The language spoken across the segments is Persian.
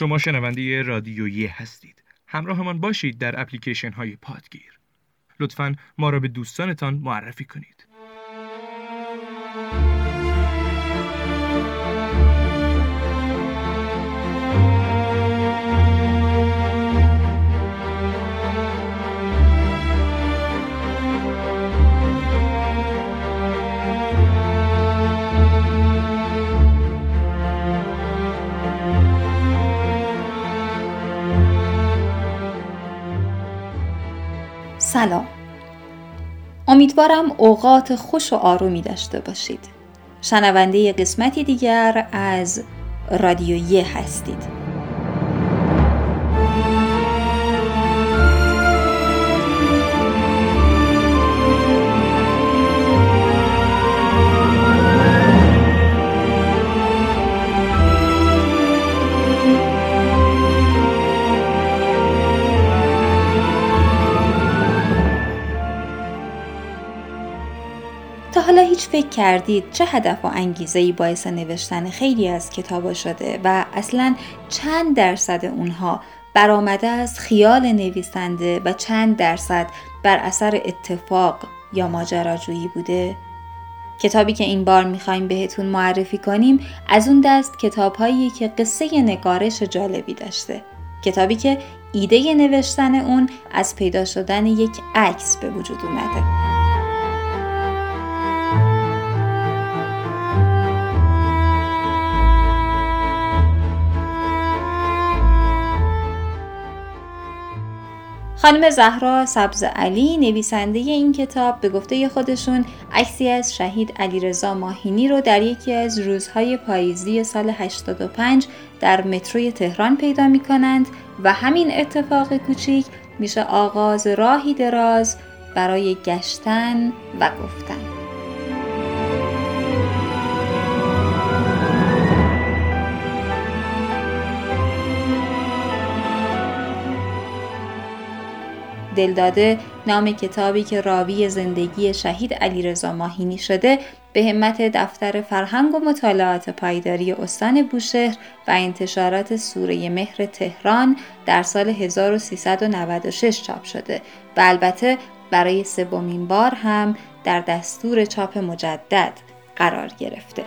شما شنونده رادیویی هستید. همراهمان باشید در اپلیکیشن های پادگیر. لطفا ما را به دوستانتان معرفی کنید. سلام. امیدوارم اوقات خوش و آرومی داشته باشید. شنونده قسمتی دیگر از رادیویی هستید. هیچ فکر کردید چه هدف و انگیزه ای باعث نوشتن خیلی از کتابا شده و اصلا چند درصد اونها برآمده از خیال نویسنده و چند درصد بر اثر اتفاق یا ماجراجویی بوده؟ کتابی که این بار می‌خوایم بهتون معرفی کنیم از اون دست کتابهایی که قصه نگارش جالبی داشته. کتابی که ایده نوشتن اون از پیدا شدن یک عکس به وجود اومده. خانم زهرا سبز علی نویسنده این کتاب به گفته خودشون عکسی از شهید علیرضا ماهینی رو در یکی از روزهای پاییزی سال 85 در متروی تهران پیدا می کنند و همین اتفاق کوچیک میشه آغاز راهی دراز برای گشتن و گفتن. دلداده نام کتابی که راوی زندگی شهید علیرضا ماهینی شده به همت دفتر فرهنگ و مطالعات پایداری استان بوشهر و انتشارات سوره مهر تهران در سال 1396 چاپ شده و البته برای سومین بار هم در دستور چاپ مجدد قرار گرفته.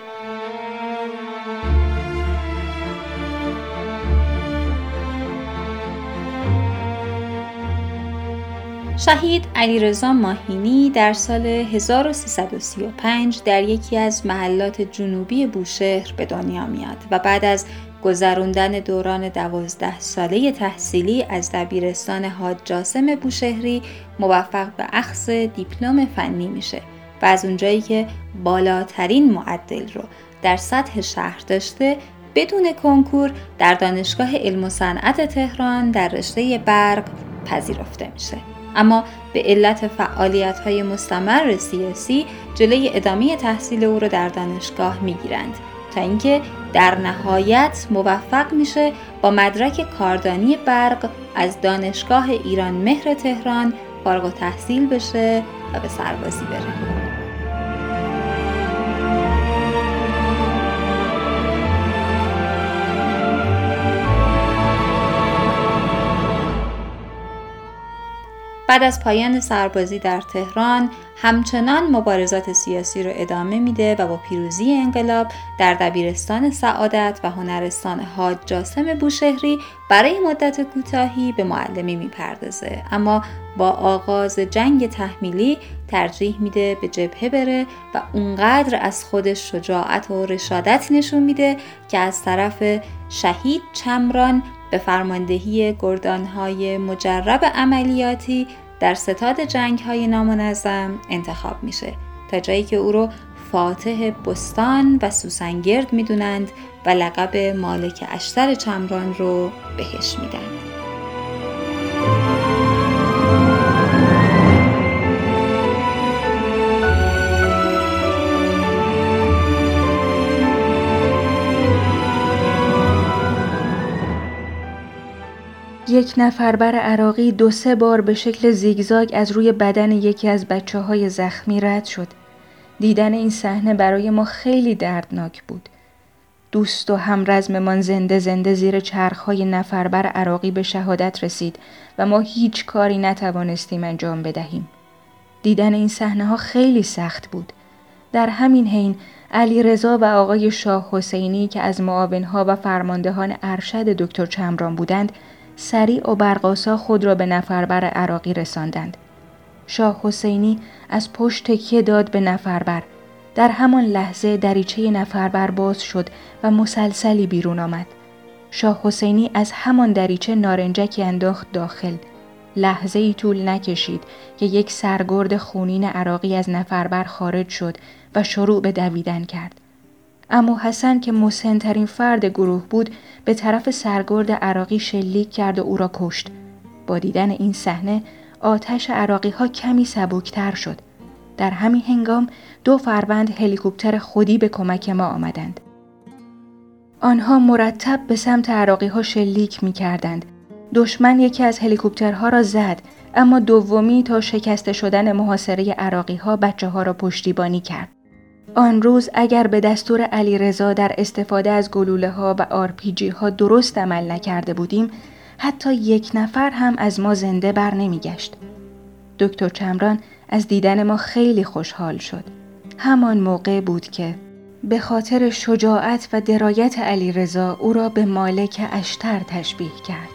شهید علیرضا ماهینی در سال 1335 در یکی از محلات جنوبی بوشهر به دنیا میاد و بعد از گذراندن دوران دوازده ساله تحصیلی از دبیرستان حاج جاسم بوشهری موفق به اخذ دیپلم فنی میشه و از اونجایی که بالاترین معدل رو در سطح شهر داشته بدون کنکور در دانشگاه علم و صنعت تهران در رشته برق پذیرفته میشه. اما به علت فعالیت های مستمر سیاسی جلوی ادامه تحصیل او را در دانشگاه می گیرند تا اینکه در نهایت موفق میشه با مدرک کاردانی برق از دانشگاه ایران مهر تهران فارغ تحصیل بشه و به سربازی بره. بعد از پایان سربازی در تهران همچنان مبارزات سیاسی را ادامه میده و با پیروزی انقلاب در دبیرستان سعادت و هنرستان حاج جاسم بوشهری برای مدت کوتاهی به معلمی می‌پردازه. اما با آغاز جنگ تحمیلی ترجیح میده به جبهه بره و اونقدر از خودش شجاعت و رشادت نشون میده که از طرف شهید چمران به فرماندهی گردانهای مجرب عملیاتی در ستاد جنگ های نامنظم انتخاب میشه تا جایی که او رو فاتح بستان و سوسنگرد می‌دونند و لقب مالک اشتر چمران رو بهش میدن. یک نفر بر عراقی دو سه بار به شکل زیگزاگ از روی بدن یکی از بچه های زخمی رد شد. دیدن این صحنه برای ما خیلی دردناک بود. دوست و همرزممان زنده زنده زیر چرخهای نفربر عراقی به شهادت رسید و ما هیچ کاری نتوانستیم انجام بدهیم. دیدن این صحنه ها خیلی سخت بود. در همین حین علی رضا و آقای شاه حسینی که از معاونها و فرماندهان ارشد دکتر چمران بودند سریع و برقاسا خود را به نفربر عراقی رساندند. شاه حسینی از پشت تکیه داد به نفربر. در همان لحظه دریچه نفربر باز شد و مسلسلی بیرون آمد. شاه حسینی از همان دریچه نارنجکی انداخت داخل. لحظه ای طول نکشید که یک سرگرد خونین عراقی از نفربر خارج شد و شروع به دویدن کرد. اما حسن که مسنترین فرد گروه بود به طرف سرگرد عراقی شلیک کرد و او را کشت. با دیدن این صحنه آتش عراقی ها کمی سبکتر شد. در همین هنگام دو فروند هلیکوپتر خودی به کمک ما آمدند. آنها مرتب به سمت عراقی ها شلیک می کردند. دشمن یکی از هلیکوپترها را زد اما دومی تا شکسته شدن محاصره عراقی ها بچه ها را پشتیبانی کرد. آن روز اگر به دستور علی رضا در استفاده از گلوله ها و آرپیجی ها درست عمل نکرده بودیم حتی یک نفر هم از ما زنده بر نمی گشت. دکتر چمران از دیدن ما خیلی خوشحال شد. همان موقع بود که به خاطر شجاعت و درایت علی رضا او را به مالک اشتر تشبیه کرد.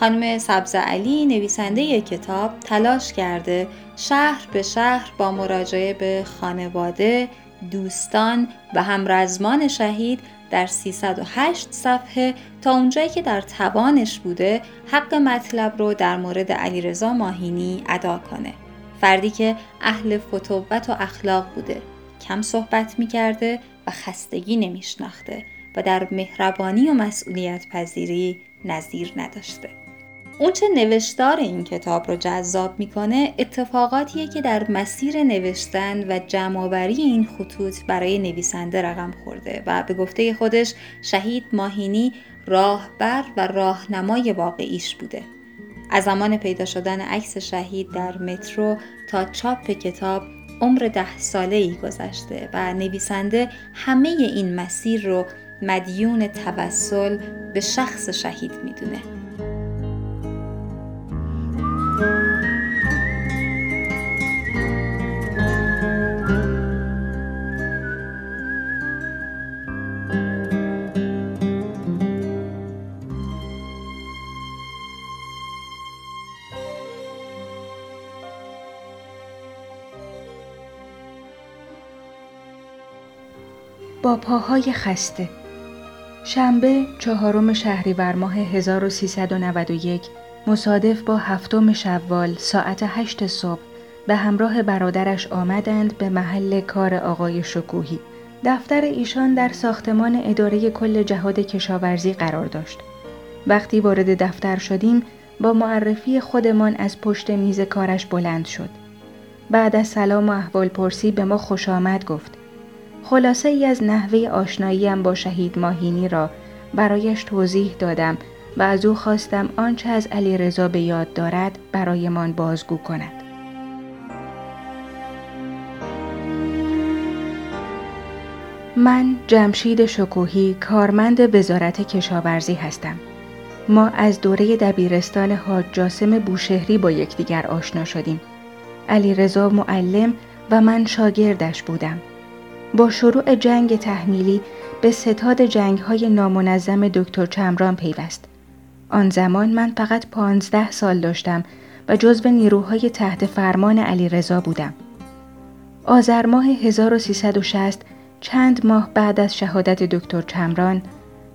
خانم سبز علی نویسنده کتاب تلاش کرده شهر به شهر با مراجعه به خانواده، دوستان و همرزمان شهید در 308 صفحه تا اونجایی که در توانش بوده حق مطلب رو در مورد علیرضا ماهینی ادا کنه. فردی که اهل فتوبت و اخلاق بوده، کم صحبت می‌کرده و خستگی نمیشناخته و در مهربانی و مسئولیت پذیری نظیر نداشته. اونچه نوشتار این کتاب رو جذاب می‌کنه اتفاقاتیه که در مسیر نوشتن و جمعآوری این خطوط برای نویسنده رقم خورده و به گفته خودش شهید ماهینی راهبر و راهنمای واقعیش بوده. از زمان پیدا شدن عکس شهید در مترو تا چاپ کتاب عمر ده ساله ای گذشته و نویسنده همه این مسیر رو مدیون توسل به شخص شهید می‌دونه. با پاهای خسته شنبه چهارم شهریور ماه 1391 مصادف با هفتم شوال ساعت هشت صبح به همراه برادرش آمدند به محل کار آقای شکوهی. دفتر ایشان در ساختمان اداره کل جهاد کشاورزی قرار داشت. وقتی وارد دفتر شدیم با معرفی خودمان از پشت میز کارش بلند شد. بعد از سلام و احوال پرسی به ما خوش آمد گفت. خلاصه ای از نحوه آشناییم با شهید ماهینی را برایش توضیح دادم و از او خواستم آنچه از علی رضا به یاد دارد برایمان بازگو کند. من جمشید شکوهی کارمند وزارت کشاورزی هستم. ما از دوره دبیرستان حاج جاسم بوشهری با یکدیگر آشنا شدیم. علی رضا معلم و من شاگردش بودم. با شروع جنگ تحمیلی به ستاد جنگ های نامنظم دکتر چمران پیوست. آن زمان من فقط پانزده سال داشتم و جزو نیروهای تحت فرمان علی رضا بودم. آذر ماه 1360 چند ماه بعد از شهادت دکتر چمران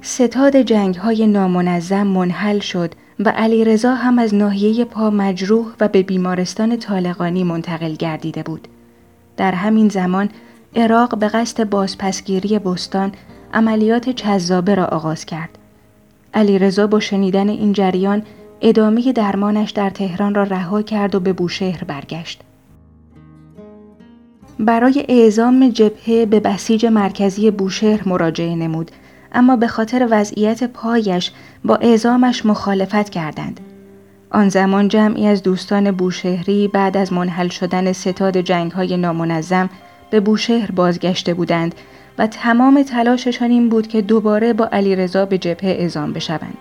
ستاد جنگ های نامنظم منحل شد و علی رضا هم از ناحیه پا مجروح و به بیمارستان طالقانی منتقل گردیده بود. در همین زمان عراق به قصد بازپسگیری بستان عملیات چذابه را آغاز کرد. علی رضا با شنیدن این جریان ادامه درمانش در تهران را رها کرد و به بوشهر برگشت. برای اعزام جبهه به بسیج مرکزی بوشهر مراجعه نمود اما به خاطر وضعیت پایش با اعزامش مخالفت کردند. آن زمان جمعی از دوستان بوشهری بعد از منحل شدن ستاد جنگ های نامنظم به بوشهر بازگشته بودند و تمام تلاششان این بود که دوباره با علیرضا به جبهه اعزام بشوند.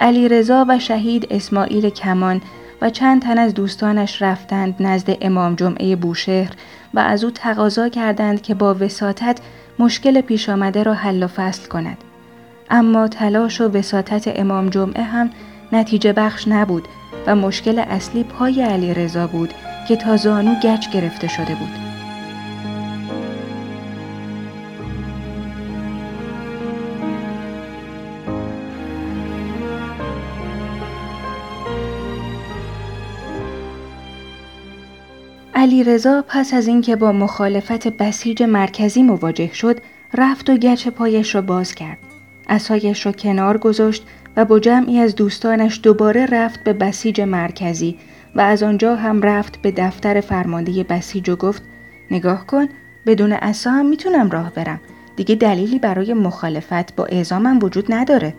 علیرضا و شهید اسماعیل کمان و چند تن از دوستانش رفتند نزد امام جمعه بوشهر و از او تقاضا کردند که با وساطت مشکل پیش آمده را حل و فصل کند. اما تلاش و وساطت امام جمعه هم نتیجه بخش نبود و مشکل اصلی پای علی رضا بود که تا زانو گچ گرفته شده بود. علی رضا پس از اینکه با مخالفت بسیج مرکزی مواجه شد رفت و گچ پایش را باز کرد. اسایش را کنار گذاشت و با جمعی از دوستانش دوباره رفت به بسیج مرکزی و از آنجا هم رفت به دفتر فرمانده بسیج و گفت نگاه کن بدون اسا هم می‌تونم راه برم. دیگه دلیلی برای مخالفت با اعزامم وجود نداره.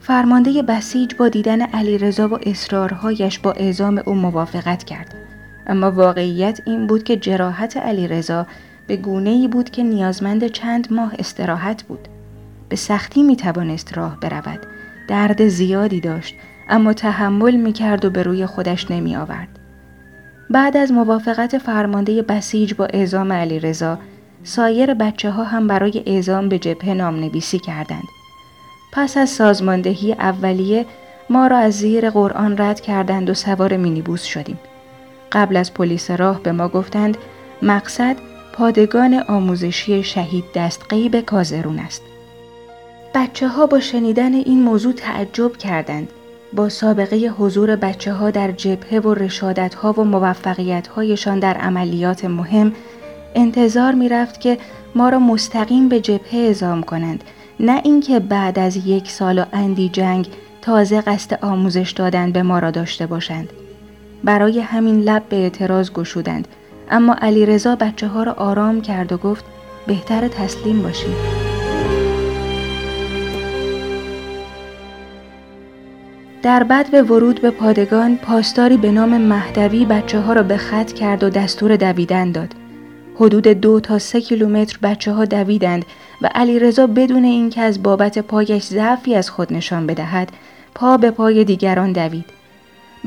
فرمانده بسیج با دیدن علیرضا و اصرارهایش با اعزام او موافقت کرد. اما واقعیت این بود که جراحت علیرضا به گونه ای بود که نیازمند چند ماه استراحت بود به سختی می توانست راه برود درد زیادی داشت اما تحمل می کرد و به روی خودش نمی آورد. بعد از موافقت فرمانده بسیج با اعزام علی رضا، سایر بچه ها هم برای اعزام به جبهه نام نویسی کردند. پس از سازماندهی اولیه ما را از زیر قرآن رد کردند و سوار مینیبوس شدیم. قبل از پلیس راه به ما گفتند مقصد پادگان آموزشی شهید دستقیب کازرون است. بچه ها با شنیدن این موضوع تعجب کردند. با سابقه حضور بچه ها در جبهه و رشادت ها و موفقیت هایشان در عملیات مهم انتظار می رفت که ما را مستقیم به جبهه اعزام کنند نه اینکه بعد از یک سال و اندی جنگ تازه قصد آموزش دادن به ما را داشته باشند. برای همین لب به اعتراض گشودند اما علیرضا بچه ها را آرام کرد و گفت بهتر تسلیم باشید. در بد به ورود به پادگان پاسداری به نام مهدوی بچه ها را به خط کرد و دستور دویدن داد. حدود دو تا سه کیلومتر بچه ها دویدند و علیرضا بدون اینکه از بابت پایش ضعفی از خود نشان بدهد پا به پای دیگران دوید.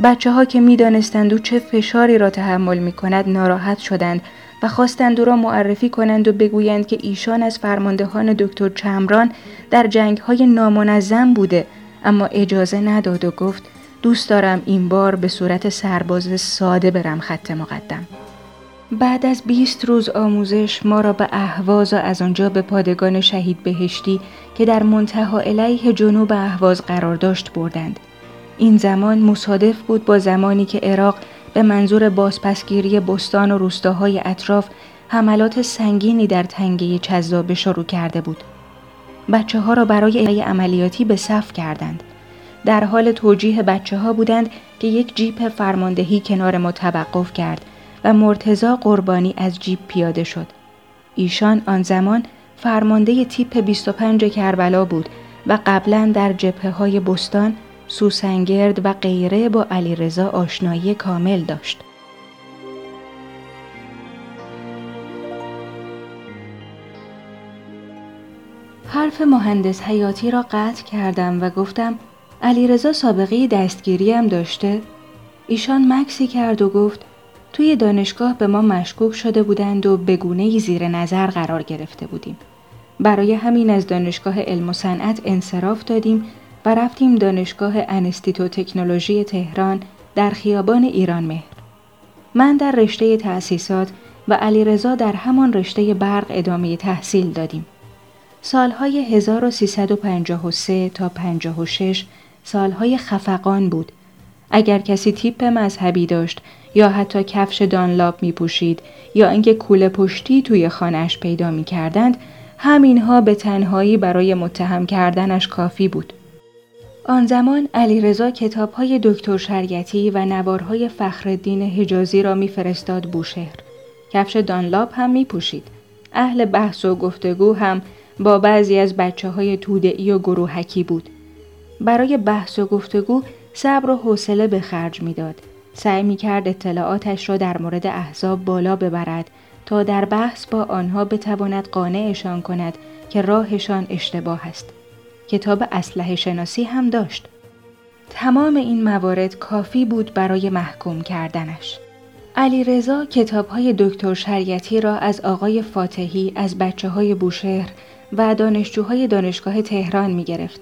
بچه ها که می دانستند و چه فشاری را تحمل می کند ناراحت شدند و خواستند او را معرفی کنند و بگویند که ایشان از فرماندهان دکتر چمران در جنگ های نامنظم بوده اما اجازه نداد و گفت دوست دارم این بار به صورت سرباز ساده برم خط مقدم. بعد از 20 روز آموزش ما را به اهواز و از آنجا به پادگان شهید بهشتی که در منتها علیه جنوب اهواز قرار داشت بردند. این زمان مصادف بود با زمانی که عراق به منظور بازپسگیری بستان و روستاهای اطراف حملات سنگینی در تنگه چذابه شروع کرده بود. بچه ها را برای عملیاتی به صف کردند. در حال توجیه بچه ها بودند که یک جیپ فرماندهی کنار ما توقف کرد و مرتزا قربانی از جیپ پیاده شد. ایشان آن زمان فرمانده تیپ 25 کربلا بود و قبلا در جبهه های بستان، سوسنگرد و غیره با علیرضا آشنایی کامل داشت. حرف مهندس حیاتی را قطع کردم و گفتم علیرضا سابقه دستگیری هم داشته؟ ایشان مکسی کرد و گفت توی دانشگاه به ما مشکوک شده بودند و بگونه زیر نظر قرار گرفته بودیم. برای همین از دانشگاه علم و صنعت انصراف دادیم و رفتیم دانشگاه انستیتو تکنولوژی تهران در خیابان ایران مهر. من در رشته تأسیسات و علیرضا در همان رشته برق ادامه تحصیل دادیم. سالهای 1353 تا 56 سالهای خفقان بود. اگر کسی تیپ مذهبی داشت یا حتی کفش دانلاب می پوشید یا اینکه کوله پشتی توی خانهش پیدا می کردند همینها به تنهایی برای متهم کردنش کافی بود. آن زمان علیرضا کتابهای دکتر شریعتی و نوارهای فخردین حجازی را میفرستاد بوشهر. کفش دانلاب هم می پوشید. اهل بحث و گفتگو هم با بعضی از بچه های تودعی و گروهکی بود. برای بحث و گفتگو صبر و حوصله به خرج می‌داد. سعی می کرد اطلاعاتش را در مورد احزاب بالا ببرد تا در بحث با آنها بتواند قانعشان کند که راهشان اشتباه است. کتاب اسلحه شناسی هم داشت. تمام این موارد کافی بود برای محکوم کردنش. علی رضا کتاب های دکتر شریعتی را از آقای فاتحی از بچه های بوشهر و دانشجوهای دانشگاه تهران می گرفت.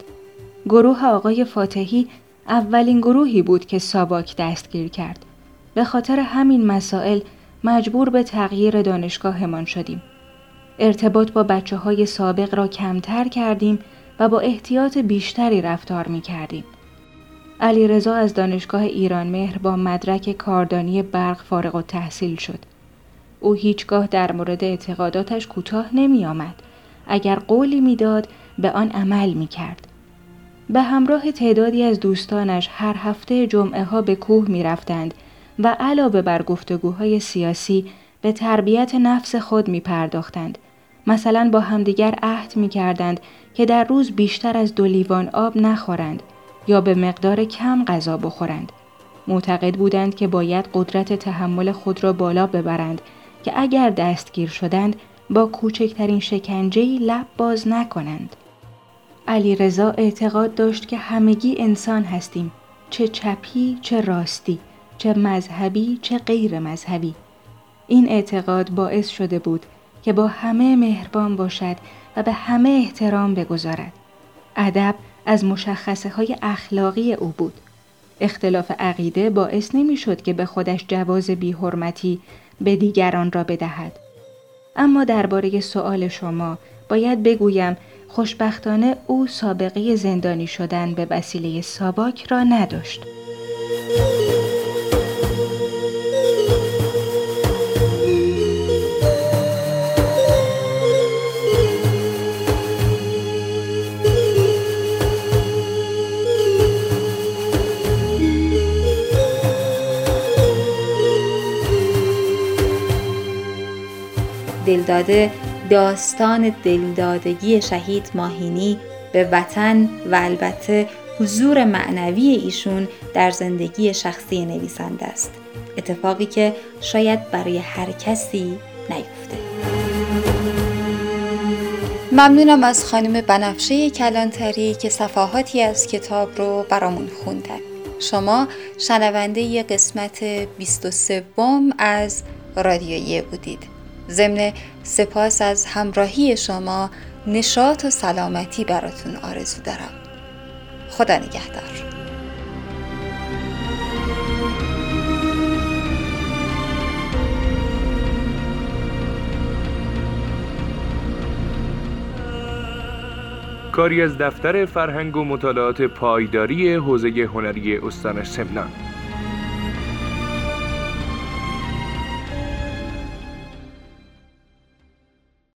گروه آقای فاتحی اولین گروهی بود که ساباک دستگیر کرد. به خاطر همین مسائل مجبور به تغییر دانشگاهمان شدیم. ارتباط با بچه های سابق را کمتر کردیم و با احتیاط بیشتری رفتار می کردیم. علی رضا از دانشگاه ایران مهر با مدرک کاردانی برق فارغ و تحصیل شد. او هیچگاه در مورد اعتقاداتش کوتاه نمی آمد. اگر قولی می‌داد به آن عمل می کرد. به همراه تعدادی از دوستانش هر هفته جمعه ها به کوه می رفتند و علاوه بر گفتگوهای سیاسی به تربیت نفس خود می پرداختند. مثلا با همدیگر عهد می کردند که در روز بیشتر از دو لیوان آب نخورند یا به مقدار کم غذا بخورند. معتقد بودند که باید قدرت تحمل خود را بالا ببرند که اگر دستگیر شدند با کوچکترین شکنجهی لب باز نکنند. علی رضا اعتقاد داشت که همگی انسان هستیم چه چپی چه راستی چه مذهبی چه غیر مذهبی این اعتقاد باعث شده بود که با همه مهربان باشد و به همه احترام بگذارد. ادب از مشخصه های اخلاقی او بود. اختلاف عقیده باعث نمی شد که به خودش جواز بیحرمتی به دیگران را بدهد. اما درباره سؤال شما باید بگویم خوشبختانه او سابقه زندانی شدن به وسیله ساباک را نداشت. دلداده داستان دلدادگی شهید ماهینی به وطن و البته حضور معنوی ایشون در زندگی شخصی نویسنده است. اتفاقی که شاید برای هر کسی نیفته. ممنونم از خانم بنفشه کلانتری که صفحاتی از کتاب رو برامون خوندن. شما شنونده قسمت 23 از رادیویی بودید. ضمن سپاس از همراهی شما نشاط و سلامتی براتون آرزو دارم. خدا نگهدار. کاری از دفتر فرهنگ و مطالعات پایداری حوزه هنری استان سمنان.